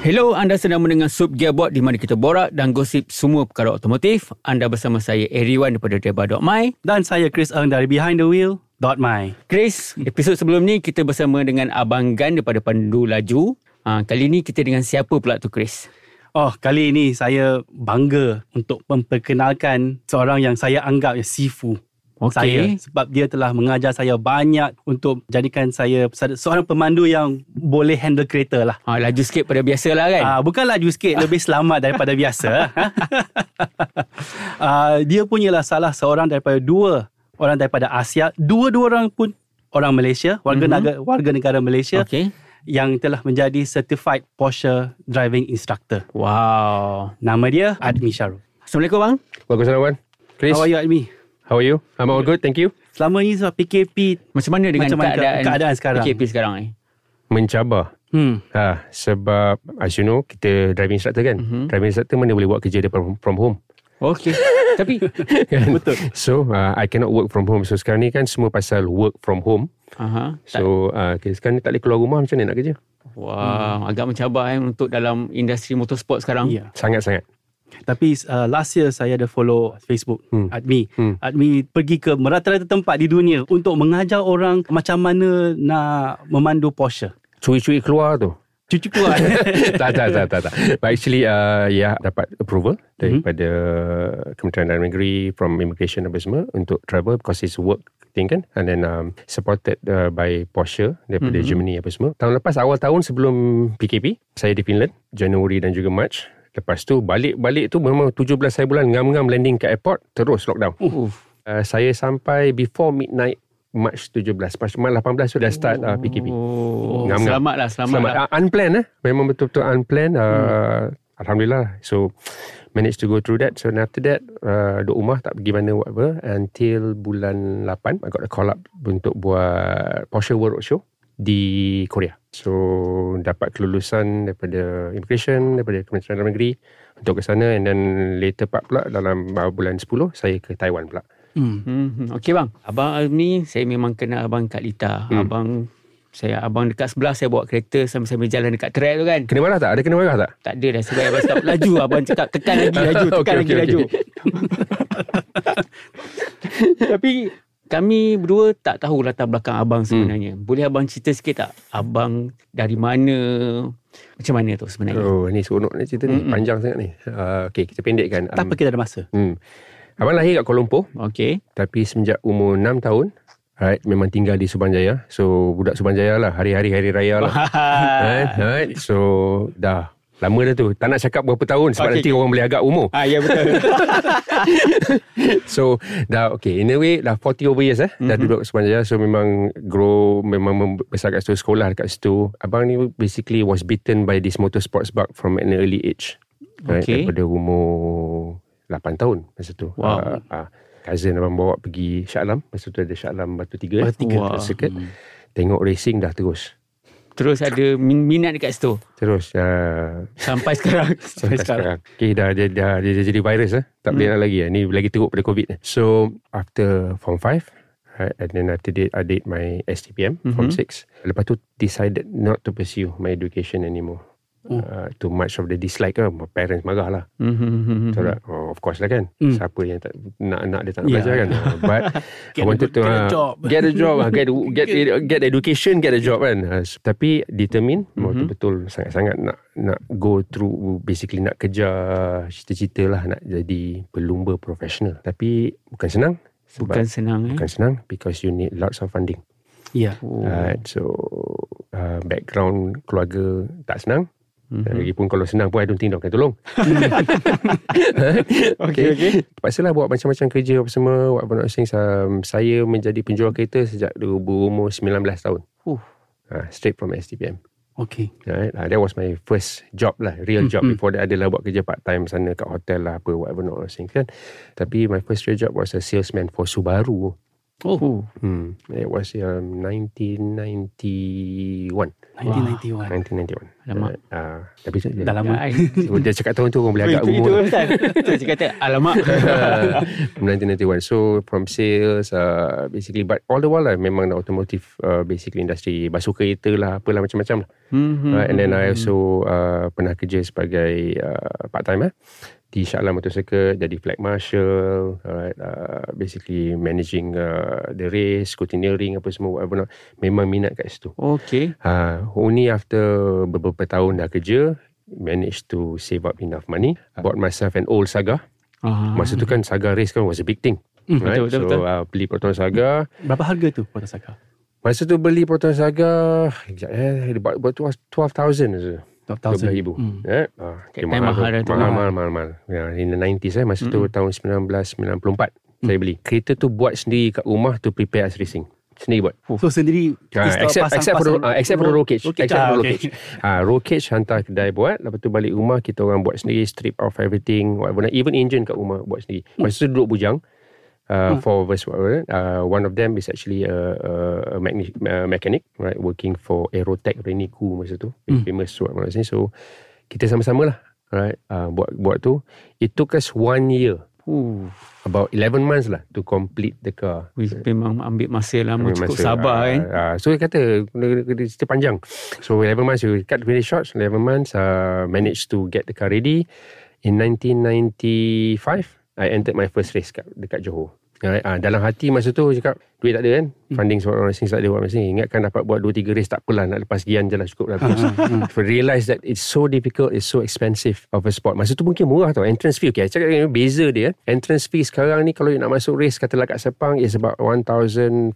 Hello, anda sedang mendengar Sub Gearbox di mana kita borak dan gosip semua perkara otomotif. Anda bersama saya Eriwan daripada Deba.my. Dan saya Chris Eng dari Behind the Wheel. .my. Chris, episod sebelum ni kita bersama dengan Abang Gan daripada Pandu Laju. Ha, kali ni kita dengan siapa pula tu Chris? Oh, kali ini saya bangga untuk memperkenalkan seorang yang saya anggap ya sifu. Okey. Saya sebab dia telah mengajar saya banyak untuk jadikan saya seorang pemandu yang boleh handle kereta lah. Ha, laju sikit pada biasa lah kan? Ah, bukan laju sikit, lebih selamat daripada biasa. Ah, dia punyalah salah seorang daripada dua orang daripada Asia. Dua-dua orang pun orang Malaysia, warga Mhm. negara warga negara Malaysia Okey. yang telah menjadi certified Porsche driving instructor. Wow. Nama dia Admi Syarul. Assalamualaikum bang. Waalaikumsalam. Chris, How are you Admi? How are you? I'm all good, thank you. Selama ni sebab PKP Macam mana dengan Macam keadaan, keadaan sekarang? PKP sekarang ni? Mencabar. hmm, Ha, sebab as you know, kita driving instructor kan. Mhm. Driving instructor mana boleh buat kerja daripada from home. Okey. Tapi Kan? betul. So, uh, I cannot work from home. So, sekarang ni kan semua pasal work from home. aha. Tak, So, uh, okay, sekarang ni tak boleh keluar rumah macam mana nak kerja? wow, agak mencabar eh untuk dalam industri motorsport sekarang. Ya. Sangat-sangat. Tapi uh, last year saya ada follow Facebook Hmm. Admi. Hmm. Admi pergi ke merata-rata tempat di dunia untuk mengajar orang macam mana nak memandu Porsche. Curi-curi keluar tu. Cucu keluar. tak, tak, tak, tak, tak. But actually, uh, ya, dapat approval daripada Kementerian Dalam Negeri from immigration apa semua untuk travel because it's work thing kan and then um, supported uh, by Porsche daripada Mhm. Germany apa semua. Tahun lepas awal tahun sebelum PKP, saya di Finland Januari dan juga March. Lepas tu balik-balik tu memang 17 hari bulan ngam-ngam landing ke airport terus lockdown. Uh, Uh, saya sampai before midnight March 17. Pas March 18 tu dah start uh, PKP. Oh, Ngam-ngam. selamat lah, selamat, Selamat. lah. Uh, unplanned eh. Memang betul-betul unplanned. Uh, Alhamdulillah. So, managed to go through that. So, after that, uh, duduk rumah tak pergi mana whatever. Until bulan 8, I got a call up untuk buat Porsche World Roadshow di Korea. So, dapat kelulusan daripada immigration, daripada Kementerian Dalam Negeri untuk ke sana. And then later part pula dalam bulan 10, saya ke Taiwan pula. hmm. Hmm, okey bang. Abang ni saya memang kenal abang kat Lita. Hmm. Abang saya abang dekat sebelah saya bawa kereta sambil-sambil jalan dekat track tu kan. Kena marah tak? Ada kena marah tak? Tak ada dah sebab abang cakap laju abang cakap tekan lagi laju tekan Okey, lagi okey, laju. Tapi kami berdua tak tahu latar belakang abang sebenarnya. Hmm. Boleh abang cerita sikit tak? Abang dari mana? Macam mana tu sebenarnya? Oh, ni seronok ni cerita ni. Mm-mm. Panjang sangat ni. Uh, okay, kita pendekkan. Tak apa kita ada masa. Hmm. Abang lahir kat Kuala Lumpur. Okey. Tapi semenjak umur 6 tahun, right, memang tinggal di Subang Jaya. So, budak Subang Jaya lah. Hari-hari hari raya lah. right, right. So, dah. Lama dah tu. Tak nak cakap berapa tahun sebab Okey, nanti orang boleh agak umur. Ah ya betul. So, dah okay. In a way, dah 40 over years eh. Dah Mhm. duduk Jaya. So, memang grow, memang mem- besar kat situ, sekolah dekat situ. Abang ni basically was bitten by this motorsports bug from an early age. Right, Okay. Daripada umur 8 tahun masa tu. Wow. Uh, uh, cousin abang bawa pergi Shah Alam. Masa tu ada Shah Alam Batu Tiga. Batu Tiga. Wah. Circuit. Tengok racing dah terus. Terus ada min- minat dekat situ Terus uh, sampai sekarang. sampai sekarang. Okay, dah, dia, dah, dia, dah jadi virus eh. Tak boleh nak lagi eh. Ni lagi teruk pada COVID. So, after Form 5, right, and then after that, I did my STPM, Form Mhm. 6. Lepas tu, decided not to pursue my education anymore. Uh, too much of the dislike kan. My parents marah lah. Mhm. So, that, oh, of course lah kan. Hmm. Siapa yang tak nak anak dia tak nak Yeah, belajar kan. yeah. Uh, But Get I a wanted good- to get a ah, job. get a job, ah, get get get education, get a job kan. Uh, so, tapi determine Mhm. mm-hmm. betul sangat-sangat nak nak go through basically nak kejar cita-cita lah nak jadi pelumba profesional. Tapi bukan senang. Bukan senang eh. bukan senang because you need lots of funding. Oh. Right, so uh, background keluarga tak senang. Mhm. Mm-hmm. Lagipun kalau senang pun I don't think dia akan tolong. Okey okey. Terpaksalah buat macam-macam kerja apa semua. What about not saying, um, saya menjadi penjual kereta sejak berumur 19 tahun. Huh. Uh, straight from STPM. Okay. Right? Uh, that was my first job lah. Real job. Mm-mm. Before that adalah buat kerja part time sana kat hotel lah apa whatever not saying kan. Tapi my first real job was a salesman for Subaru. Oh. Hmm. It was um, 1991. 1991. 1991. Alamak. Uh, tapi dia, Dah lama. Ya, dia, dia cakap tahun tu orang boleh agak itu umur. Ustaz. Itu saya kata, alamak. 1991. So from sales, uh, basically, but all the while lah, memang the automotive uh, basically industry, basuh kereta lah, apalah macam-macam lah. Mhm. Right, and then I also uh, pernah kerja sebagai uh, part time eh di Shah Alam Motorcycle jadi flag marshal alright uh, basically managing uh, the race scrutineering apa semua whatever not memang minat kat situ Okay. uh, only after beberapa tahun dah kerja managed to save up enough money I bought myself an old Saga Ah. masa tu kan Saga race kan was a big thing Hmm, right betul, betul, so betul. Uh, beli Proton Saga Berapa harga tu Proton Saga? masa tu beli Proton Saga eh about, about 12,000 je 12,000. 12,000 Hmm. eh? ah, okay, time mahal tu. mahal, mahal, mahal, mahal. Ya, in the 90s eh, masa tu tahun 1994 saya beli. Kereta tu buat sendiri kat rumah to prepare us racing. Sendiri buat. So sendiri Ah, install except, pasang- except, for, pasang- uh, except for the roll cage. Roll cage, Except ah, for the roll okay. cage. Ah, roll cage hantar kedai buat. Lepas tu balik rumah kita orang buat sendiri. Strip off everything. Whatever. Even engine kat rumah buat sendiri. Masa tu duduk bujang. Uh, Four of us. whatever. Uh, one of them is actually a, a, a magni- uh, mechanic. Right, working for Aerotech Reniku masa tu. Hmm. Famous suat mana sini. So kita sama-sama lah. Right, uh, buat buat tu. It took us one year. Uh, About 11 months lah to complete the car. wih, memang ambil masa lama Ambil cukup masa, sabar ah, kan. ah, so dia kata cerita panjang. So 11 months you cut very short. 11 months uh, managed to get the car ready. In 1995 I entered my first race kat, dekat Johor. Right, ah, dalam hati masa tu cakap duit tak ada kan? Funding sebab orang racing tak ada buat masa ni. Ingatkan dapat buat 2-3 race tak apalah nak lepas gian je lah cukup lah. If I realise that it's so difficult it's so expensive of a sport. Masa tu mungkin murah tau. Entrance fee okay cakap dengan beza dia entrance fee sekarang ni kalau you nak masuk race katalah kat Sepang is about 1,500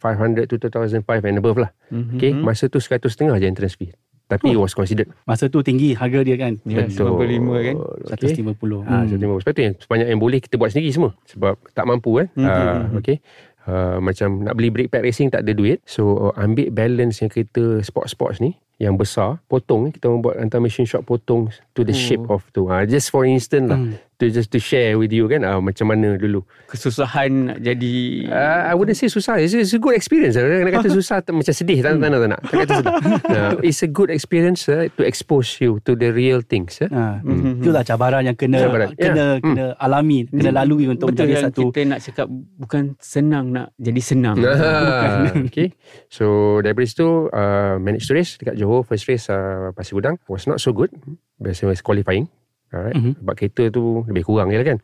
to 2,500 and above lah. Okay masa tu 100 setengah je entrance fee tapi it was considered Masa tu tinggi harga dia kan. Ya, 95 kan. okay. 150. Ah, Hmm. hmm. Sebab tu yang sebanyak yang boleh kita buat sendiri semua. Sebab tak mampu kan. Hmm, Uh, okay. Uh, macam nak beli brake pad racing tak ada duit. So uh, ambil balance yang kereta sport-sports ni yang besar, potong kita orang buat hantar machine shop potong to the Oh. shape of tu. Uh, just for instance lah. Hmm. To just to share with you kan uh, macam mana dulu. Kesusahan nak jadi Uh, I wouldn't say susah. It's, it's a good experience. Nak kata susah macam sedih. Tak, tak, tak, nak. Tak kata sedih. Uh, it's a good experience uh, to expose you to the real things. Uh. Ha, Itulah cabaran yang kena Cabaran, kena ya. kena alami, kena lalui untuk Betul menjadi yang satu kita nak cakap bukan senang nak jadi senang. Ah, okay. So daripada situ uh, managed to race dekat Johor first race uh, Pasir Gudang was not so good. Biasa was qualifying. Alright. Mhm. Mm-hmm. Sebab kereta tu lebih kurang je lah kan.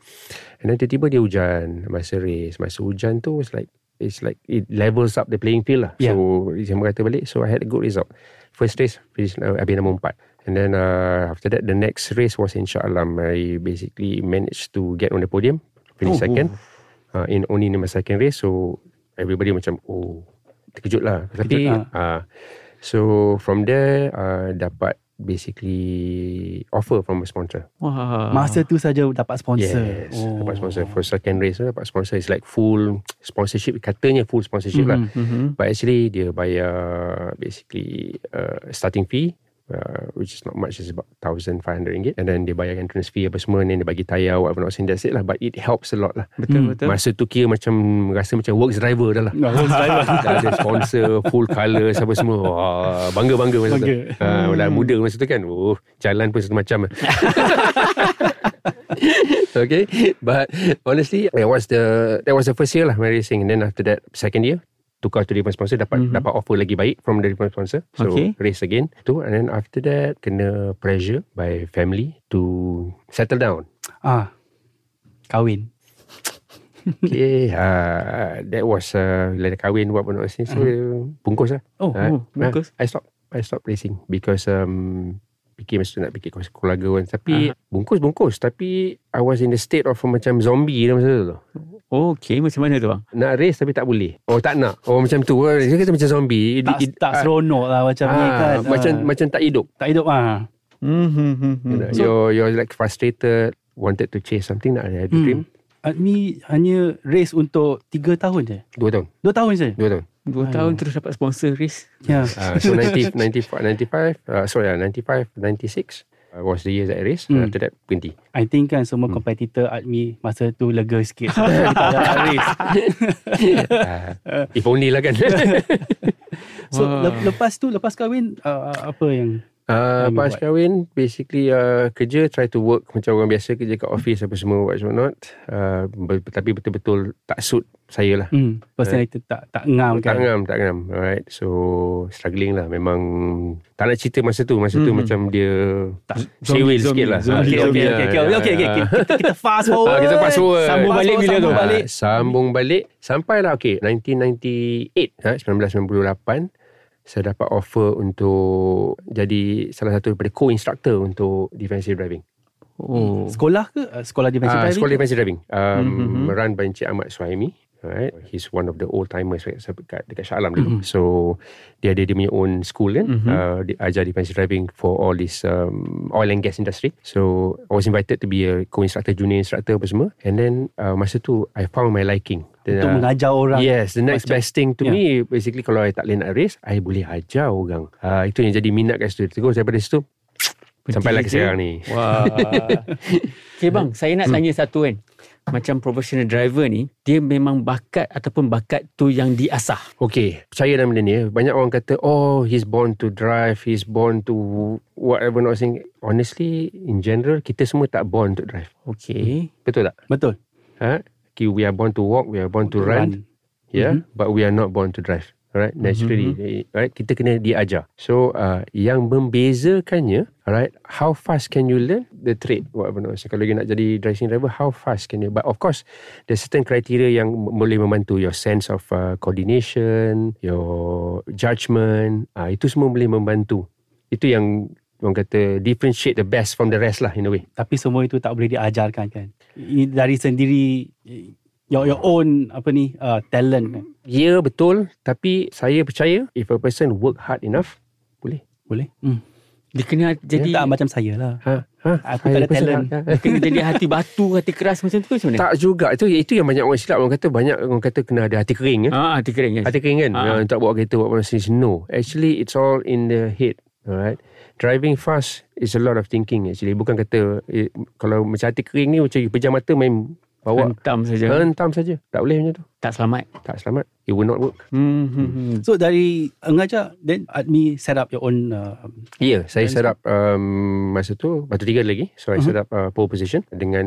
And then tiba-tiba dia hujan masa race. Masa hujan tu was like it's like it levels up the playing field lah. Yeah. So saya berkata balik so I had a good result. First race finish uh, habis nombor 4. And then uh, after that the next race was in Shah Alam. I basically managed to get on the podium. Finish Oh, second. Uh, in only in my second race so everybody macam oh terkejut lah. Tapi Terkejut, uh, so from there uh, dapat basically offer from a sponsor. Wah. masa tu saja dapat sponsor. Yes, oh. dapat sponsor for second race dapat sponsor is like full sponsorship katanya full sponsorship lah. Mhm. Mhm. But actually dia bayar basically uh, starting fee uh, which is not much it's about 1500 ringgit and then dia bayar entrance fee apa semua and then dia bagi tayar whatever not saying that's it lah but it helps a lot lah. Betul Hmm. betul. Masa tu kira macam rasa macam works driver dah lah. Dah ada sponsor Full colours Apa semua Wah, Bangga-bangga masa Bangga. tu ha, Dah muda masa tu kan Oh Jalan pun satu macam Okay But Honestly That was the That was the first year lah My racing And then after that Second year Tukar to different sponsor Dapat Mhm. dapat offer lagi baik From the different sponsor So Okay. race again tu And then after that Kena pressure By family To Settle down Ah. Kahwin. Okay uh, That was uh, Bila dah kahwin Buat pun so, Bungkus lah Oh, Ah, oh bagus. I stop I stop racing because um fikir masa tu nak fikir kos- keluarga kan tapi bungkus bungkus tapi I was in the state of macam zombie dah masa tu Oh, okay, macam mana tu bang? nak race tapi tak boleh oh tak nak oh macam tu Oh, dia kata macam zombie Tak, It- tak ah, seronok lah macam ni ah, kan. macam Ah. macam tak hidup tak hidup ah. Hmm, hmm, hmm, hmm. you know, you're you're like frustrated wanted to chase something nak ada dream Admi hanya race untuk 3 tahun je. dua tahun 2 tahun je. dua tahun Dua tahun terus dapat sponsor race. Ya. uh, so 90, 95 95 uh, sorry uh, 95 96 Uh, was the years that I race. Hmm. After that, berhenti. I think kan semua Hmm. competitor Admi masa tu lega sikit. Kita ada race. uh, if only lah kan. So Wah. le- lepas tu lepas kahwin uh, apa yang Uh, lepas buat. kahwin basically uh, kerja try to work macam orang biasa kerja kat office apa semua what not uh, ber- tapi betul-betul tak suit saya lah hmm, personality tak tak ngam tak kan? ngam tak ngam alright so struggling lah memang tak nak cerita masa tu masa tu Mhm. macam dia Tak. sewil sikit lah zombie, Okay, Ah, okay, okay, okay, okay, okay, okay. Kita, kita fast Ah, forward. kita fast forward. Sambung Fast balik bila tu? sambung balik. Sambung balik Sampailah okay 1998 ha, 1998 Saya dapat offer untuk Jadi salah satu daripada co-instructor Untuk defensive driving Oh. Sekolah ke? Uh, Sekolah defensive Ah, driving? Sekolah defensive driving um, Mhm. Run by Encik Ahmad Suhaimi Right. He's one of the old timers dekat, dekat Shah Alam dulu. So dia ada dia punya own school kan. Mhm. Uh, dia ajar defensive driving for all this um, oil and gas industry. So I was invited to be a co-instructor, junior instructor apa semua. And then uh, masa tu I found my liking. Untuk mengajar orang. Yes, the next Macam- best thing to Yeah. me basically kalau I tak boleh nak race, I boleh ajar orang. Uh, itu yang jadi minat kat situ. Terus daripada situ sampailah ke je. sekarang ni. Wah. okay bang, saya nak tanya satu kan. Macam professional driver ni, dia memang bakat ataupun bakat tu yang diasah. Okay, percaya dalam benda ni. eh. Banyak orang kata, oh, he's born to drive, he's born to whatever not saying. Honestly, in general, kita semua tak born to drive. Okay. Betul tak? Betul. Ha? Okay, we are born to walk, we are born to run, yeah, but we are not born to drive. Alright, naturally, right? Kita kena diajar. So, uh, yang membezakannya, alright, how fast can you learn the trade? Whatever. So, kalau you nak jadi driving driver, how fast can you? But of course, there's certain criteria yang boleh membantu your sense of uh, coordination, your judgment. Uh, itu semua boleh membantu. Itu yang orang kata differentiate the best from the rest lah in a way. Tapi semua itu tak boleh diajarkan kan. Dari sendiri your your own apa ni uh, talent kan. Ya betul tapi saya percaya if a person work hard enough boleh. Boleh? Hmm. Dia kena jadi tak macam saya lah. Ha, ha, Aku tak ada talent. ha, ha. dia kena jadi hati batu, hati keras macam tu macam mana? Tak juga itu itu yang banyak orang silap orang kata banyak orang kata kena ada hati kering ya. Ah, hati kering kan. Hati kering kan. Uh, tak bawa kereta buat masa no. Actually it's all in the head. Alright. Driving fast is a lot of thinking actually. Bukan kata eh, kalau macam hati kering ni macam pejam mata main bawa Hentam saja. hentam saja. Tak boleh macam tu. Tak selamat. Tak selamat. It will not work. Hmm, hmm, hmm. So dari mengajar then Admi set up your own uh, Ya, yeah, saya set up um, masa tu batu tiga lagi. So I set up uh, pole position dengan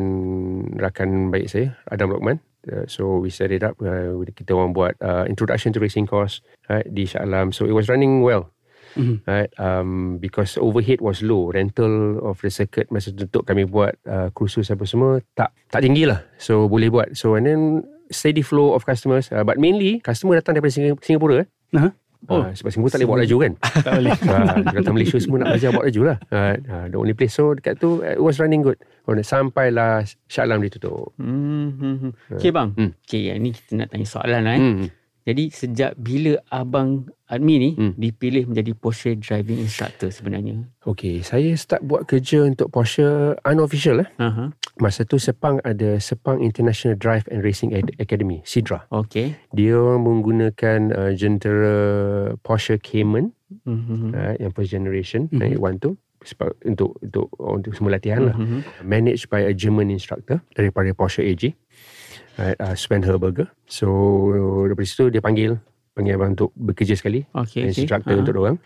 rakan baik saya Adam Lokman. Uh, so we set it up. Uh, kita orang buat uh, introduction to racing course right, di Shah Alam. So it was running well. Mhm. Right, um, because overhead was low rental of the circuit masa tu untuk kami buat uh, kursus apa semua tak tak tinggi lah so boleh buat so and then steady flow of customers uh, but mainly customer datang daripada Sing- Singapura eh. Aha. Oh. sebab Singapura tak boleh bawa laju kan tak boleh. ha, dia kata Malaysia semua nak belajar bawa laju lah ha, ha, the only place so dekat tu it was running good oh, sampailah Shah Alam ditutup Hmm, hmm, hmm. Okay bang. Hmm. Okay, yang ni kita nak tanya soalan lah eh. hmm. Jadi sejak bila abang Admi ni Hmm. dipilih menjadi Porsche driving instructor sebenarnya? Okay, saya start buat kerja untuk Porsche unofficial eh. Aha. Masa tu Sepang ada Sepang International Drive and Racing Ad- Academy, SIDRA. Okay. Dia menggunakan uh, jentera Porsche Cayman Mm-hmm. uh, yang first generation, Mhm. mm-hmm. one tu sebab untuk untuk untuk semua latihan lah. Mm-hmm. Managed by a German instructor daripada Porsche AG. Right, uh, Sven Herberger. So daripada situ dia panggil panggil abang untuk bekerja sekali Okay. okay. instructor Aha. untuk orang.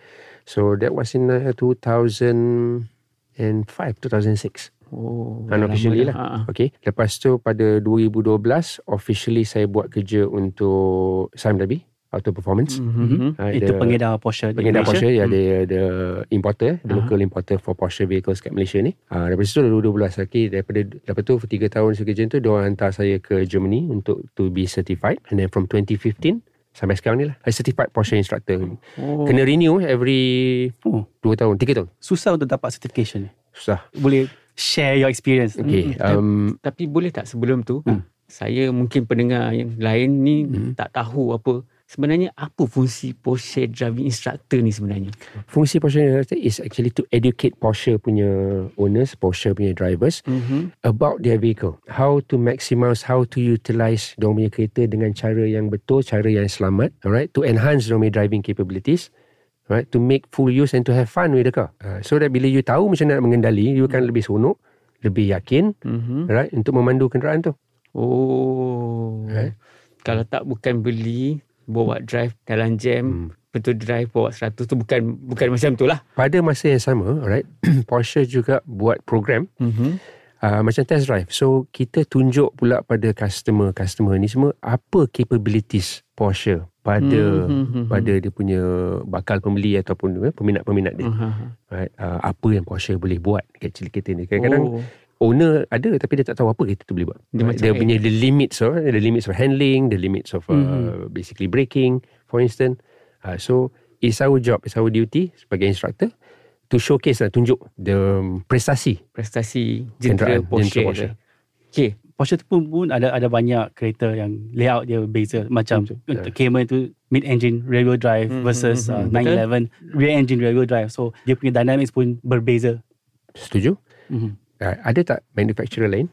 So that was in uh, 2005, 2006. Oh, Unofficially lah. Ha, ha. Okay. Lepas tu pada 2012 officially saya buat kerja untuk Sam Dhabi Auto Performance. Mhm. Ah, Itu dia- pengedar Porsche di Pengedar Malaysia. Porsche ya Hmm. dia the importer, the Aha. local importer for Porsche vehicles kat Malaysia ni. Ah daripada situ 2012 lagi daripada lepas tu 3 tahun kerja tu dia orang hantar saya ke Germany untuk to be certified and then from 2015 sampai sekarang ni lah I certified Porsche instructor. Oh. Kena renew every Oh, 2 tahun, 3 tahun. susah untuk dapat certification ni. Susah. Boleh share your experience. Okay. Hmm, Um, Tapi boleh tak sebelum tu Hmm. saya mungkin pendengar yang lain ni Hmm. tak tahu apa sebenarnya apa fungsi Porsche driving instructor ni sebenarnya. fungsi Porsche instructor is actually to educate Porsche punya owners, Porsche punya drivers Mhm. about their vehicle. How to maximize, how to utilize diorang punya kereta dengan cara yang betul, cara yang selamat. Alright, to enhance diorang punya driving capabilities. right to make full use and to have fun with the car uh, so that bila you tahu macam nak mengendali you akan lebih seronok lebih yakin Mhm. right untuk memandu kenderaan tu Oh. Right. Kalau tak bukan beli, bawa drive dalam jam, Hmm. betul drive bawa 100 tu bukan bukan macam tu lah. pada masa yang sama right Porsche juga buat program Mm-hmm. uh, macam test drive so kita tunjuk pula pada customer customer ni semua apa capabilities Porsche pada Mhm. pada dia punya bakal pembeli ataupun eh, peminat-peminat dia Uh-huh. right uh, apa yang Porsche boleh buat actually kereta ni kadang-kadang oh. Owner ada tapi dia tak tahu apa kereta tu boleh buat. Dia Dia, punya the limits of the limits of handling, the limits of uh, Mhm. basically braking for instance. Uh, so it's our job, it's our duty sebagai instructor to showcase lah, tunjuk the um, prestasi prestasi jentera kenderaan Porsche. jentera Porsche. Okay. Porsche tu pun, pun ada ada banyak kereta yang layout dia beza macam Betul. untuk Cayman tu mid engine rear wheel drive Hmm, versus hmm, uh, hmm. 911 rear engine rear wheel drive so dia punya dynamics pun berbeza Setuju? mm-hmm. Uh, ada tak manufacturer lain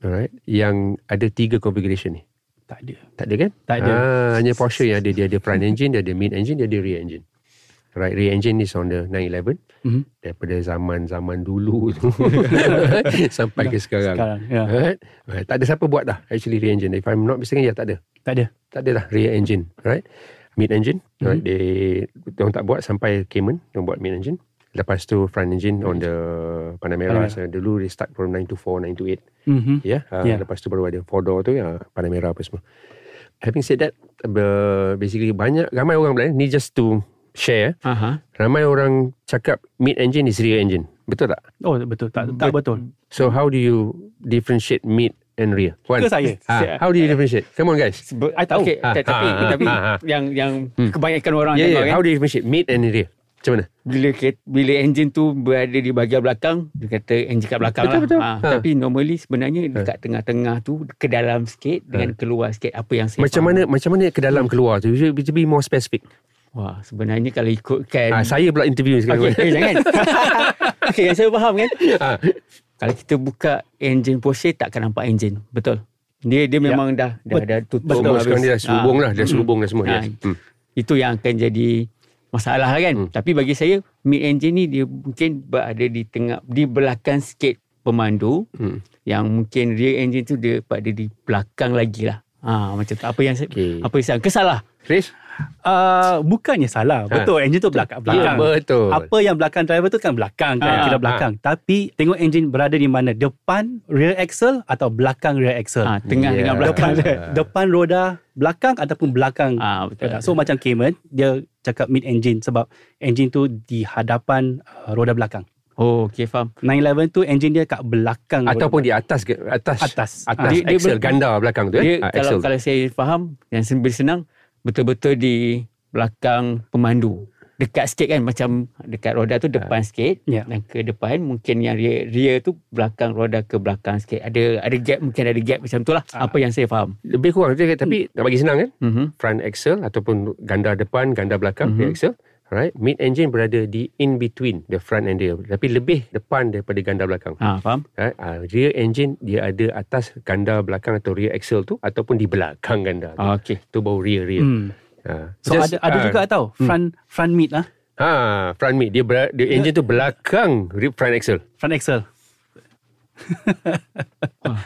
alright yang ada tiga configuration ni? tak ada Tak ada kan? Tak ada. Ah, hanya Porsche yang ada dia ada front engine, dia ada mid engine, dia ada rear engine. Right, rear engine is on the 911 Mhm. daripada zaman-zaman dulu tu sampai ke sekarang. sekarang ya Right? right? Tak ada siapa buat dah actually rear engine. If I'm not mistaken, ya tak ada. tak ada Tak ada lah rear engine. Right? Mid engine. Mhm. Right? They, orang tak buat sampai Cayman. Yang buat mid engine. Lepas tu front engine on the Panamera. Panamera. So, dulu they start from 924, 928. mm-hmm. Ya. Yeah? Uh, Yeah. Lepas tu baru ada four door tu ya Panamera apa semua. Having said that, uh, basically banyak ramai orang bilang ni just to share. Aha. Ramai orang cakap mid engine is rear engine. Betul tak? oh betul tak tak betul So how do you differentiate mid and rear? Ke saya Ah, how do you differentiate? Come on guys. I tahu. Okay, tak- tapi ah, tapi ah. yang yang Hmm. kebanyakan orang Yeah, yeah. kan. How do you differentiate mid and rear? Macam mana? bila bila enjin tu berada di bahagian belakang dia kata enjin kat belakang Betul, lah betul. Ha, Ha. tapi normally sebenarnya dekat tengah-tengah tu ke dalam sikit dengan keluar sikit apa yang saya Macam faham. mana macam mana ke dalam keluar tu? You should be more specific. wah sebenarnya kalau ikutkan Ah, saya pula interview sekarang. Okey, eh, jangan. Okey, yang saya faham kan. Ah. Kalau kita buka enjin Porsche takkan nampak enjin. Betul. Dia dia memang dah dah Bet- dah tutup betul. Sekarang dia dah serubung Ah. lah. Dah serubung dah semua. Ah, Yes. Hmm. Itu yang akan jadi masalah lah kan. Hmm. Tapi bagi saya mid engine ni dia mungkin berada di tengah di belakang sikit pemandu Hmm. yang mungkin rear engine tu dia pada di belakang lagi lah. Ha, macam tu. Apa yang saya, Okey. apa yang saya kesalah? Chris? Uh, bukannya salah betul engine tu belakang Ya, belakang betul. apa yang belakang driver tu kan belakang kan Ah, kira belakang tapi tengok engine berada di mana depan rear axle atau belakang rear axle Ha, tengah Yeah. dengan belakang. depan, depan roda belakang ataupun belakang Ah, betul. roda. so macam Cayman dia cakap mid engine sebab engine tu di hadapan uh, roda belakang Oh, okey faham. 911 tu engine dia kat belakang Ataupun di atas ke- atas Atas. atas Dia- dia axle ber- ganda belakang tu Dia eh. Ah, kalau axle. kalau saya faham yang lebih senang betul-betul di belakang pemandu. Dekat sikit kan macam dekat roda tu depan sikit Ya. dan ke depan mungkin yang rear, rear tu belakang roda ke belakang sikit. Ada ada gap mungkin ada gap macam tu lah. Ah. Apa yang saya faham. lebih kurang dia, tapi nak bagi senang kan Mhm. front axle ataupun ganda depan ganda belakang Mhm. rear axle right mid engine berada di in between the front and rear tapi lebih depan daripada ganda belakang Ha, faham? right? uh, rear engine dia ada atas ganda belakang atau rear axle tu ataupun di belakang ganda tu, Ah, okey. tu baru rear rear hmm. uh, so ada ada juga tau front front mid lah ha front mid dia, ber, dia engine tu belakang rear front axle front axle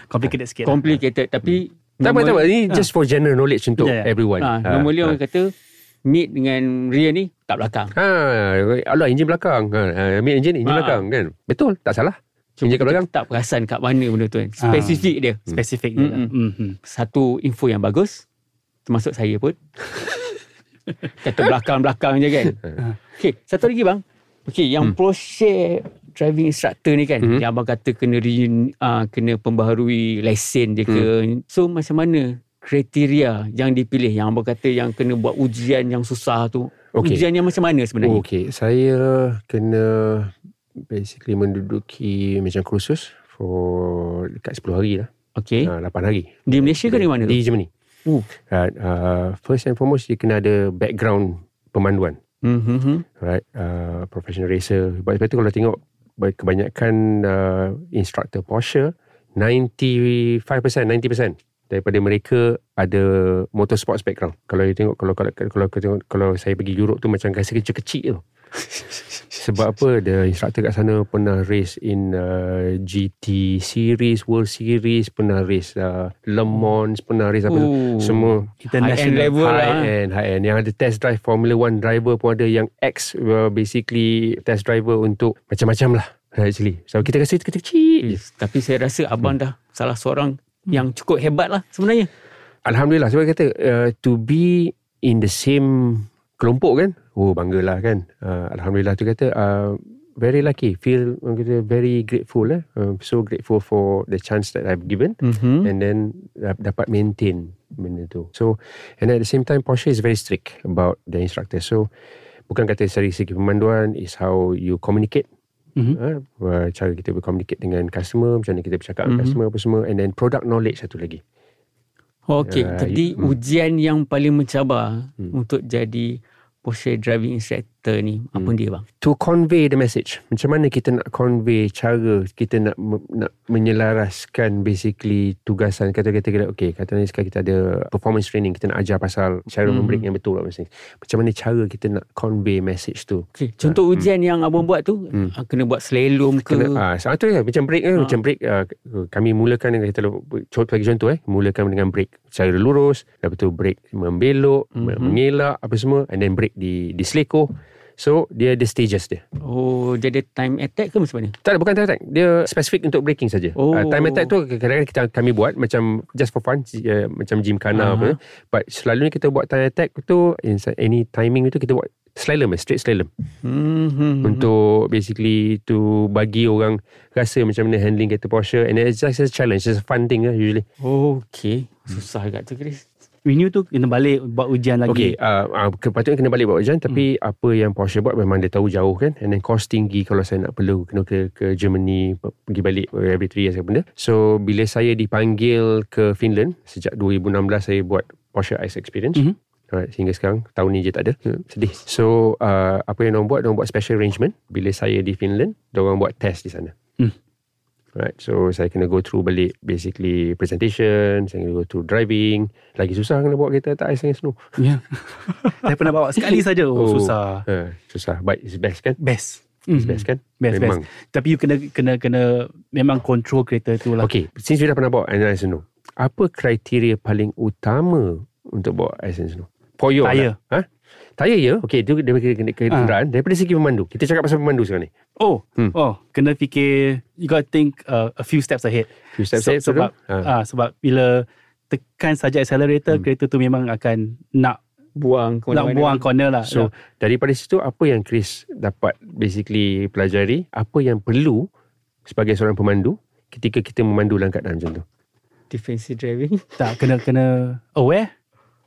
complicated sikit lah. Complicated tapi tak apa tak apa normal- ni just for general knowledge untuk Ya, ya. everyone Ha, Ah, normally ah. orang kata mid dengan rear ni kat belakang. Ha, Allah enjin belakang. Ha, mid engine enjin Ha. belakang kan. Betul, tak salah. Cuma Enjin kat kita belakang. tak perasan kat mana benda tu kan. Ah. Spesifik dia. spesifik dia lah. Mm-mm. Mhm. satu info yang bagus termasuk saya pun kata belakang-belakang je kan okey satu lagi bang okey yang Hmm. Porsche driving instructor ni kan Hmm. yang abang kata kena re, uh, kena pembaharui lesen dia ke Hmm. so macam mana kriteria yang dipilih yang abang kata yang kena buat ujian yang susah tu Okey. ujian yang macam mana sebenarnya Oh, Okey, saya kena basically menduduki macam kursus for dekat 10 hari lah. okey Ha, 8 hari. di Malaysia ke di mana tu Di Germany. Oh. Right, uh, first and foremost, dia kena ada background pemanduan. hmm Right, uh, professional racer. Sebab sebab tu kalau tengok kebanyakan uh, instructor Porsche, 95%, 90% daripada mereka ada motorsports background. Kalau you tengok kalau kalau kalau kalau, kalau saya pergi Europe tu macam rasa kecil-kecil tu. Sebab apa? The instructor kat sana pernah race in uh, GT series, World Series, pernah race uh, Le Mans, pernah race apa tu. Oh. Semua High-end level high lah. end, high end. Yang ada test drive Formula One driver pun ada yang X uh, basically test driver untuk macam-macam lah actually. So kita rasa itu kecil. Yes. Tapi saya rasa abang dah salah seorang yang cukup hebat lah sebenarnya. Alhamdulillah. Sebab kata uh, to be in the same kelompok kan oh banggalah kan. Uh, Alhamdulillah tu kata uh, very lucky. Feel kata very grateful eh uh, so grateful for the chance that I've given. Mm-hmm. and then dap- dapat maintain benda tu. So and at the same time Porsche is very strict about the instructor. So bukan kata dari segi pemanduan is how you communicate Mhm. uh, cara kita bercommunicate dengan customer macam mana kita bercakap dengan Mhm. customer apa semua and then product knowledge satu lagi Okey, Ya, jadi hmm. ujian yang paling mencabar Hmm. untuk jadi Porsche driving instructor ni apa Hmm. dia bang? to convey the message. Macam mana kita nak convey cara kita nak nak menyelaraskan basically tugasan kata kita kata okey kata ni sekarang kita ada performance training kita nak ajar pasal cara Hmm. membreak yang betul lah mesti. Macam mana cara kita nak convey message tu. Okey, contoh ujian yang abang buat tu Hmm. ah, kena buat slalom ke? Kena ah satu ya macam break Ah. macam break ah, kami mulakan dengan kita contoh bagi contoh eh mulakan dengan break secara lurus lepas tu break membelok Mhm. mengelak apa semua and then break di di seleko. So dia ada stages dia. Oh, jadi time attack ke macam mana? Tak ada bukan time attack. Dia spesifik untuk braking saja. Oh. Uh, time attack tu kadang-kadang kita kami buat macam just for fun uh, macam Aha. gymkhana apa. But selalunya kita buat time attack tu any timing itu kita buat slalom eh, straight slalom Hmm. hmm, untuk basically to bagi orang rasa macam mana handling kereta Porsche and it's just a challenge it's a fun thing lah usually. Okey, susah agak tu Chris. Renew tu kena balik buat ujian lagi. Okay, uh, uh, kepatutnya kena balik buat ujian tapi hmm. apa yang Porsche buat memang dia tahu jauh kan and then cost tinggi kalau saya nak perlu kena ke, ke Germany pe- pergi balik every 3 years apa benda. So bila saya dipanggil ke Finland sejak 2016 saya buat Porsche Ice Experience. Mhm. Alright, sehingga sekarang tahun ni je tak ada. Hmm, Sedih. So uh, apa yang diorang buat, diorang buat special arrangement. Bila saya di Finland, diorang buat test di sana. Hmm. Right, so saya kena go through balik basically presentation, saya kena go through driving. Lagi susah kena bawa kereta tak ais dengan snow. Ya. Saya pernah bawa sekali saja. Oh, Oh. susah. Uh, susah. But it's best kan? Best. It's Mhm. best kan? Best, Memang. best. Tapi you kena kena kena memang control kereta tu lah. Okay, since you dah pernah bawa Ice and Snow, apa kriteria paling utama untuk bawa Ice and Snow? For you Tyre. Ha? Tyre ya? Okay, itu daripada kena- kenderaan. Daripada segi pemandu. Kita cakap pasal pemandu sekarang ni. Oh, Hmm. oh, kena fikir you got to think uh, a few steps ahead. Few steps Se- ahead, sebab Ha. ah sebab bila tekan saja accelerator Hmm. kereta tu memang akan nak Buang ke nak buang corner lah. So daripada situ apa yang Chris dapat basically pelajari apa yang perlu sebagai seorang pemandu ketika kita memandu dalam keadaan macam tu. defensive driving. tak kena kena aware,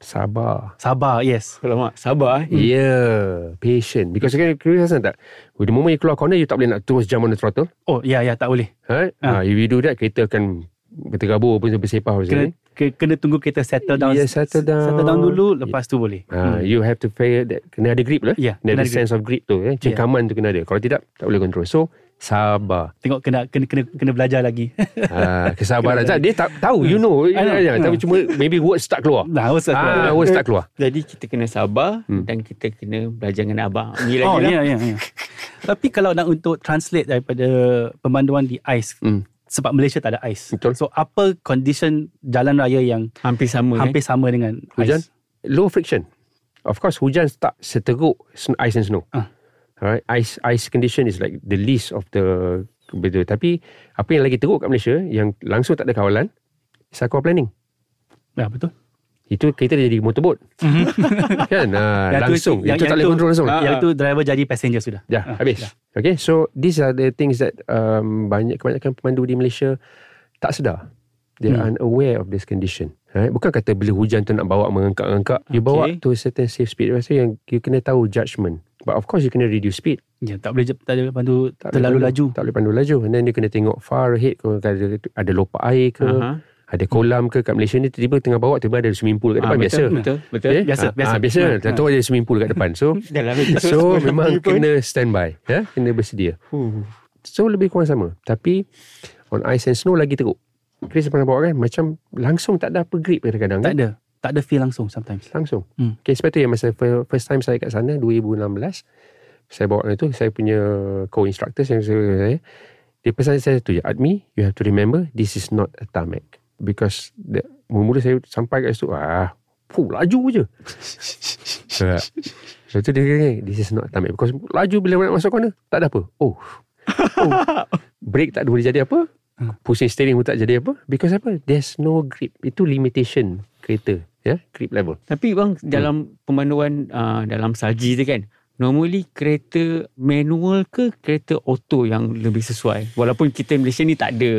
Sabar. sabar, yes. Alamak, sabar eh. Ya, yeah, patient. Because kan Chris rasa tak? The moment you keluar corner you tak boleh nak terus jump on the throttle. Oh, ya ya tak boleh. Ah. Ha. if you do that kereta akan bertergabur pun bersepah macam Kena ni. ke- kena tunggu kereta settle down. Yeah, settle down. Settle down dulu lepas tu boleh. Ha, you have to feel that kena ada grip lah. Ya, Kena kena ada ada sense of grip tu eh. Cengkaman tu kena ada. Kalau tidak tak boleh control. So sabar. Tengok kena kena kena kena belajar lagi. ha, kesabaran. Kena- Tak, dia tak tahu you know. I know. Ya, Tapi cuma maybe words tak keluar. nah, usah Ah, words tak keluar. Jadi kita kena sabar Hmm. dan kita kena belajar dengan abang. Ni Oh, lagi lah. ya, ya, ya. Tapi kalau nak untuk translate daripada pemanduan di ice, Hmm. sebab Malaysia tak ada ice. Betul. So, apa condition jalan raya yang Hampir sama hampir sama dengan Hujan? ice? Low friction. Of course hujan tak seteruk ice and snow. Ah. Alright, ice ice condition is like the least of the betul. Tapi apa yang lagi teruk kat Malaysia yang langsung tak ada kawalan is aqua planning. Ya, betul. Itu kita jadi motorboat. kan? Ha, Yang langsung. yang- itu yang tak boleh control langsung. Yang itu driver jadi passenger sudah. Ya, Ah, habis. dah. Okay, so these are the things that um, banyak kebanyakan pemandu di Malaysia tak sedar. They are Hmm. unaware of this condition. Right? Bukan kata bila hujan tu nak bawa mengangkat-angkat. You bawa Okay. to a certain safe speed. Tu yang you kena tahu judgement. But of course you kena reduce speed. Ya, tak boleh tak boleh pandu Tak terlalu boleh laju. pandu, Tak boleh pandu laju. And then you kena tengok far ahead. Kalau ada, ada lopak air ke. Aha. Ada kolam ke. Kat Malaysia ni tiba-tiba tengah bawa tiba ada swimming pool kat Ah, depan. betul, biasa. Betul, betul. Okay? Biasa, Ah, biasa. ah, biasa. Ah, Tak tahu ada swimming pool kat depan. So so memang kena standby. Ya? Kena bersedia. Huh. So lebih kurang sama. Tapi on ice and snow lagi teruk. Chris pernah bawa kan macam langsung tak ada apa grip kadang-kadang Tak kan? ada. Tak ada feel langsung sometimes. Langsung. Hmm. Okay, sebab tu yang masa fir- first time saya kat sana 2016 saya bawa itu saya punya co-instructor yang saya, saya dia pesan saya tu je Admi you have to remember this is not a tarmac. Because the, mula-mula saya sampai kat situ ah puh laju je. So tu dia kata this is not a tarmac. Because laju bila nak masuk corner tak ada apa. Oh, oh. brake tak boleh jadi apa. Pusing steering pun tak jadi apa. Because apa? There's no grip. Itu limitation kereta ya? Yeah? grip level. Tapi bang dalam pemanduan uh, dalam salji tu kan normally kereta manual ke kereta auto yang lebih sesuai? Walaupun kita Malaysia ni tak ada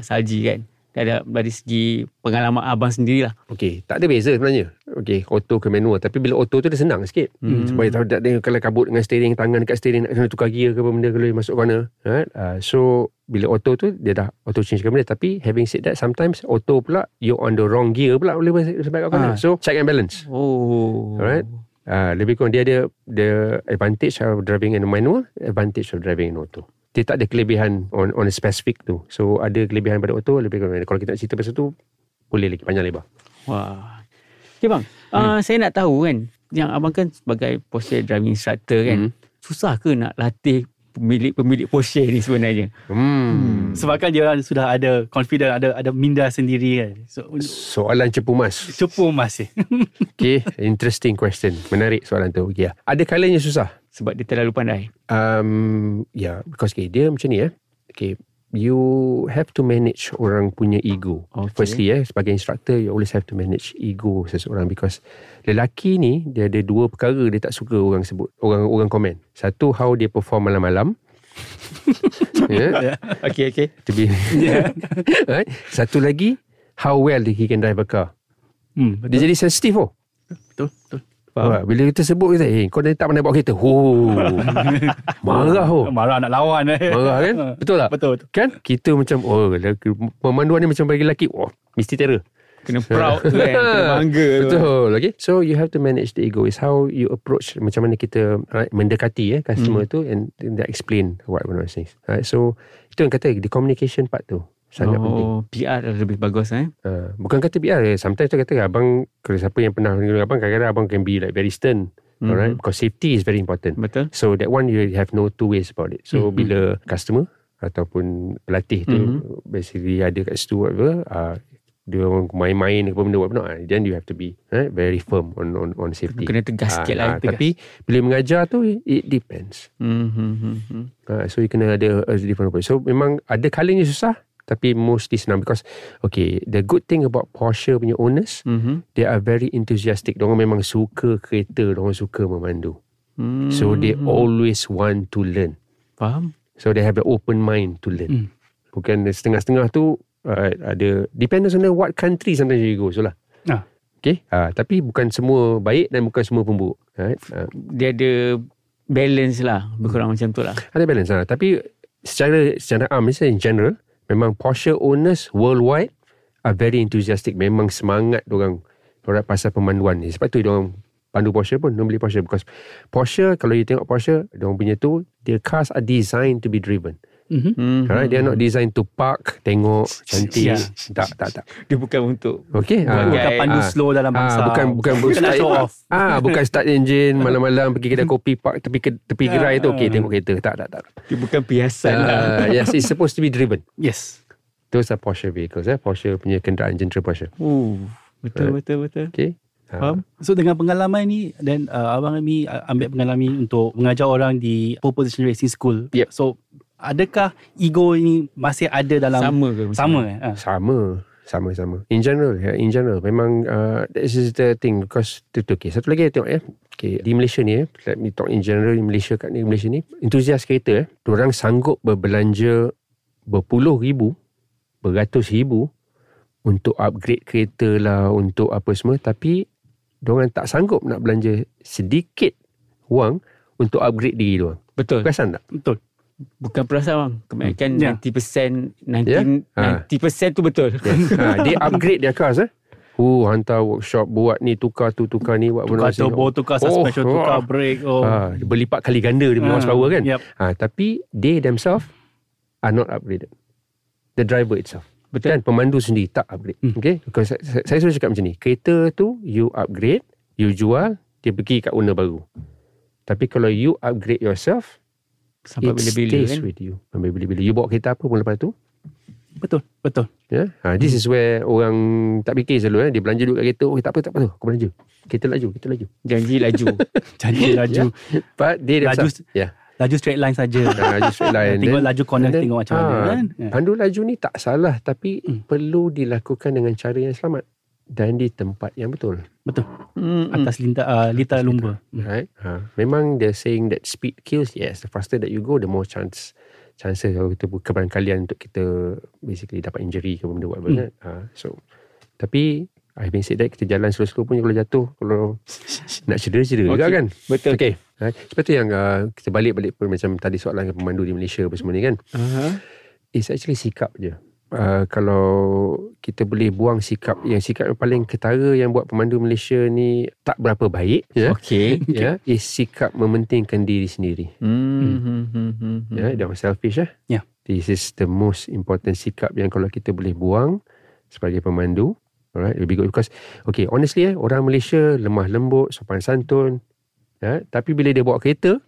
salji kan tak ada dari segi pengalaman abang sendirilah Okey, tak ada beza sebenarnya. Okey, auto ke manual. Tapi bila auto tu dia senang sikit. Hmm. Sebab tak ada kalau kabut dengan steering, tangan dekat steering nak kena tukar gear ke apa benda kalau masuk corner. Right? Uh, so, bila auto tu dia dah auto change ke benda. Tapi having said that, sometimes auto pula you on the wrong gear pula boleh sebab kat corner. Ah. So, check and balance. oh Alright. Uh, lebih kurang dia ada the advantage of driving in manual, advantage of driving in auto. Dia tak ada kelebihan on on a specific tu. So ada kelebihan pada auto, lebih kurang. Kalau kita nak cerita pasal tu, boleh lagi panjang lebar. wah okay bang uh, saya nak tahu kan yang abang kan sebagai Porsche driving instructor kan Hmm. susah ke nak latih pemilik-pemilik Porsche ni sebenarnya Hmm. Sebab kan dia orang sudah ada confident, ada ada minda sendiri kan. So, Soalan cepu mas. cepu masih. Okay, interesting question. Menarik soalan tu. Okay, ada kalanya susah. sebab dia terlalu pandai Um, yeah, because okay, dia macam ni eh. Okay, you have to manage orang punya ego. Okay. Firstly eh, sebagai instructor, you always have to manage ego seseorang because lelaki ni dia ada dua perkara dia tak suka orang sebut, orang orang komen. Satu, how dia perform malam-malam. yeah, okay okay to be. right? Satu lagi, how well he can drive a car. Hmm, Dia jadi sensitif oh. betul, betul. Faham? Bila kita sebut kita, eh kau ni tak pandai bawa kereta. Oh. Marah oh. Marah nak lawan eh. Marah kan? Betul tak? Betul, betul. Kan? Kita macam, oh pemanduan ni macam bagi lelaki, oh mesti terror. Kena proud tu kan kena bangga tu. Betul. Okay. So you have to manage the ego. Is how you approach macam mana kita right, mendekati eh customer tu and they explain what one saying. Right. So itu yang kata the communication part tu sangat penting. oh PR lebih bagus eh Uh, bukan kata biar eh. Sometimes tu kata abang kalau siapa yang pernah dengan abang kadang-kadang abang can be like very stern. Mhm. Alright. Because safety is very important. betul So that one you have no two ways about it. So Mhm. bila customer ataupun pelatih tu Mhm. basically ada kat situ whatever uh, dia orang main-main ke apa benda what not uh, then you have to be eh, very firm on on on safety. kena tegas sikit lah ah, Tapi bila mengajar tu it depends. hmm, hmm, hmm, hmm. Uh, so you kena ada a different approach. So memang ada kalanya susah tapi mostly senang because okay the good thing about Porsche punya owners Mhm. they are very enthusiastic. Diorang memang suka kereta, diorang suka memandu. Hmm. So they always want to learn. faham So they have an open mind to learn. Hmm. Bukan setengah-setengah tu uh, ada depends on the what country sometimes you go so lah. Ah. Okay. Uh, tapi bukan semua baik dan bukan semua pun buruk. Right? Uh, dia ada balance lah berkurang macam tu lah ada balance lah. Tapi secara secara am in general memang Porsche owners worldwide are very enthusiastic. Memang semangat orang orang pasal pemanduan ni. Sebab tu orang pandu Porsche pun dia beli Porsche because Porsche kalau you tengok Porsche dia orang punya tu their cars are designed to be driven. Mhm. hmm. Alright, they are not designed to park, tengok, cantik. Ya. Tak, tak, tak. dia bukan untuk Okay. Bukan, ah. bukan pandu ah. slow dalam bangsa. Ah, bukan bukan bukan start- show off. Ah, bukan start engine malam-malam pergi kedai kopi park tepi ke, tepi gerai tu okey tengok kereta. Tak tak tak. dia bukan piasan lah Uh, yes, it's supposed to be driven. Yes. Those are Porsche vehicles eh. Porsche punya kenderaan genera Porsche. uh, betul betul betul Okay. Ah, faham So dengan pengalaman ni dan uh, abang Ami ambil pengalaman untuk mengajar orang di pole position racing school. Yep. So adakah ego ini masih ada dalam sama ke sama eh? Ah. Sama. Sama sama. In general, yeah, in general memang uh, this is the thing because tu tu okay. Satu lagi tengok ya. Okay, di Malaysia ni eh, let me talk in general di Malaysia kat ni Malaysia ni, entusias kereta eh, orang sanggup berbelanja berpuluh ribu, beratus ribu untuk upgrade kereta lah, untuk apa semua tapi orang tak sanggup nak belanja sedikit wang untuk upgrade diri diorang. betul Perasan tak? Betul. Bukan perasan bang kebanyakan Ya. 90% 90, Ya? Ah. 90% tu betul Yes. ha, dia upgrade their cars eh. Oh, hantar workshop buat ni tukar tu tukar ni buat Tukar benda turbo, tukar suspension, oh, tukar oh. brake. Oh. Ha, dia berlipat kali ganda dia punya Ah, horsepower kan. Yep. Ha, tapi they themselves are not upgraded. The driver itself. Betul. Kan pemandu sendiri tak upgrade. Hmm. Okay. Saya, saya selalu cakap macam ni. Kereta tu you upgrade, you jual, dia pergi kat owner baru. Tapi kalau you upgrade yourself, Sampai it bila-bila stays kan. with you. Sampai bila-bila. You bawa kereta apa pun lepas tu. Betul, betul. Ya. Ha, this is where orang tak fikir selalu. Eh. Dia belanja duit kat kereta. Oh tak apa, tak apa tu. Aku belanja. Kita laju, kita laju. Janji laju. Janji laju. But they Laju, themselves. Ya. laju straight line saja. Ha, laju straight line. Tengok Then- laju corner, then- tengok macam mana ah, kan. Ya. Pandu laju ni tak salah. Tapi Hmm. perlu dilakukan dengan cara yang selamat. Dan di tempat yang betul. Betul. Hmm, hmm. Atas lintas uh, litar lumba. Hmm. Right? Ha, memang they're saying that speed kills. Yes, the faster that you go, the more chance chances kalau kita kebarangkalian untuk kita basically dapat injury ke benda whatever Hmm. kan. Ha, so tapi I been said that kita jalan slow-slow pun kalau jatuh kalau nak cedera-cedera juga Okay. kan. Betul. Okay. Ha, tu yang uh, kita balik-balik pun macam tadi soalan pemandu di Malaysia apa semua ni kan. Uh-huh. It's actually sikap je. Uh, kalau kita boleh buang sikap yang sikap yang paling ketara yang buat pemandu Malaysia ni tak berapa baik ya Okay. ya is sikap mementingkan diri sendiri hmm. ya dia selfish eh Ya. this is the most important sikap yang kalau kita boleh buang sebagai pemandu alright it'll be good because okay honestly eh orang Malaysia lemah lembut sopan santun ya tapi bila dia bawa kereta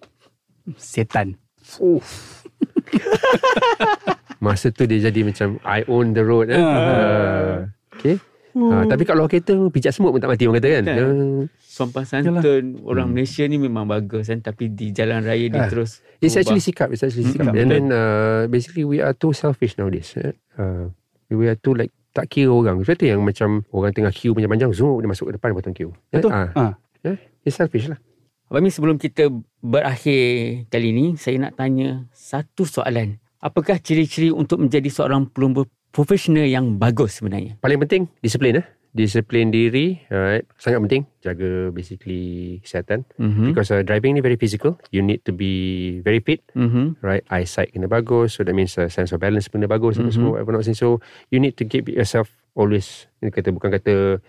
Setan. masa tu dia jadi macam I own the road eh. Ah. Uh, okay Ha, tapi kalau kereta pijak semut pun tak mati orang kata kan. Kan. Uh, Sopan santun orang Hmm. Malaysia ni memang bagus kan tapi di jalan raya dia Ah. terus It's berubah. actually sikap. It's actually sikap. Sikap, And betul. then uh, basically we are too selfish nowadays. Eh? Uh, we are too like tak kira orang. Sebab tu yang macam orang tengah queue panjang-panjang, zoom dia masuk ke depan potong queue. Eh, Betul. ah, Ha. yeah, it's selfish lah. Abang Mi sebelum kita berakhir kali ni saya nak tanya satu soalan. Apakah ciri-ciri untuk menjadi seorang pelumba profesional yang bagus sebenarnya? Paling penting disiplin eh. Disiplin diri, alright. Sangat penting jaga basically kesihatan Mhm. because uh, driving ni very physical. You need to be very fit, Mhm. right? Eyesight kena bagus, so that means uh, sense of balance kena bagus apa Mhm. semua whatever not saying. So you need to keep yourself always kata bukan kata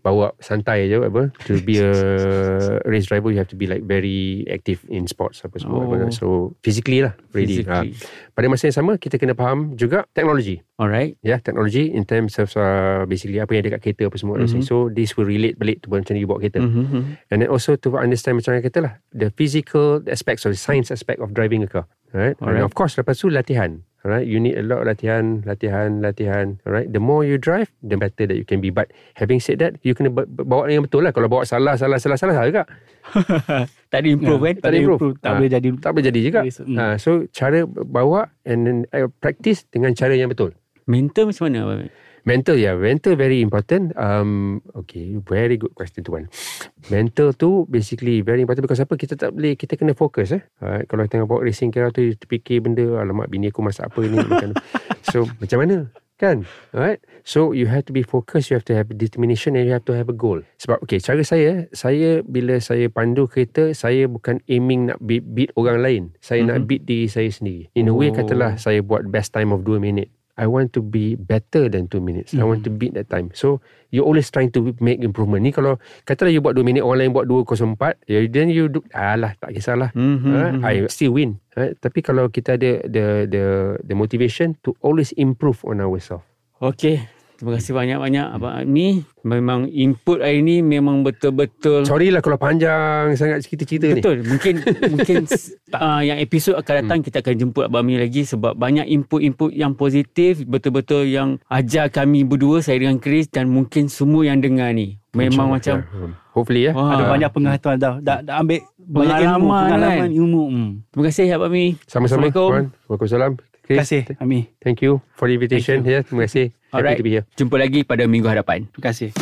bawa santai je apa to be a race driver you have to be like very active in sports apa semua Oh. whatever. so physically lah ready ha. Physically. pada masa yang sama kita kena faham juga teknologi Alright. ya teknologi in terms of uh, basically apa yang ada kat kereta apa semua Mhm. mm so this will relate balik to macam mana you bawa kereta Mhm. and then also to understand macam mana kata lah the physical aspects or the science aspect of driving a car right Alright. and of course lepas tu latihan Alright, you need a lot of latihan, latihan, latihan. Alright, the more you drive, the better that you can be. But having said that, you kena ba- ba- bawa yang betul lah. Kalau bawa salah, salah, salah, salah, salah juga. tak ada improve kan? tak ada improve. Tak Ha. boleh jadi Tak boleh jadi juga. Hmm. Ha, so, cara bawa and then uh, practice dengan cara yang betul. Mental macam mana? Mental ya, yeah. mental very important. Um, okay, very good question tu kan. Mental tu basically very important because apa kita tak boleh kita kena fokus eh. Alright, kalau tengah bawa racing car tu terfikir benda alamak bini aku masak apa ni makan. so macam mana? Kan? Alright. So you have to be focused, you have to have determination and you have to have a goal. Sebab okay, cara saya, saya bila saya pandu kereta, saya bukan aiming nak beat, beat orang lain. Saya mm-hmm. nak beat diri saya sendiri. In a way Oh. katalah saya buat best time of 2 minit. I want to be better than 2 minutes. I want to beat that time. So you always trying to make improvement. Ni kalau katalah you buat 2 minit, orang lain buat 2.04, ya, then you do, alah tak kisahlah. Mhm. Alright, I still win. Alright, Tapi kalau kita ada the the the motivation to always improve on ourselves. Okey. Terima kasih banyak-banyak Abang Mi. Memang input hari ni memang betul-betul Sorry lah kalau panjang sangat cerita-cerita ni. Betul. Mungkin mungkin uh, yang episod akan datang kita akan jemput Abang Mi lagi sebab banyak input-input yang positif betul-betul yang ajar kami berdua saya dengan Chris dan mungkin semua yang dengar ni. Memang macam Hmm. Hopefully ya. Wah. Ada banyak pengetahuan dah, dah, dah ambil Banyak pengalaman, ilmu pengalaman kan? ilmu. Hmm. terima kasih Abang Mi. Sama-sama. Assalamualaikum. Wan. Terima kasih Ami. Thank you for the invitation. Thank Ya, terima kasih. Happy Alright. to be here. Jumpa lagi pada minggu hadapan. Terima kasih.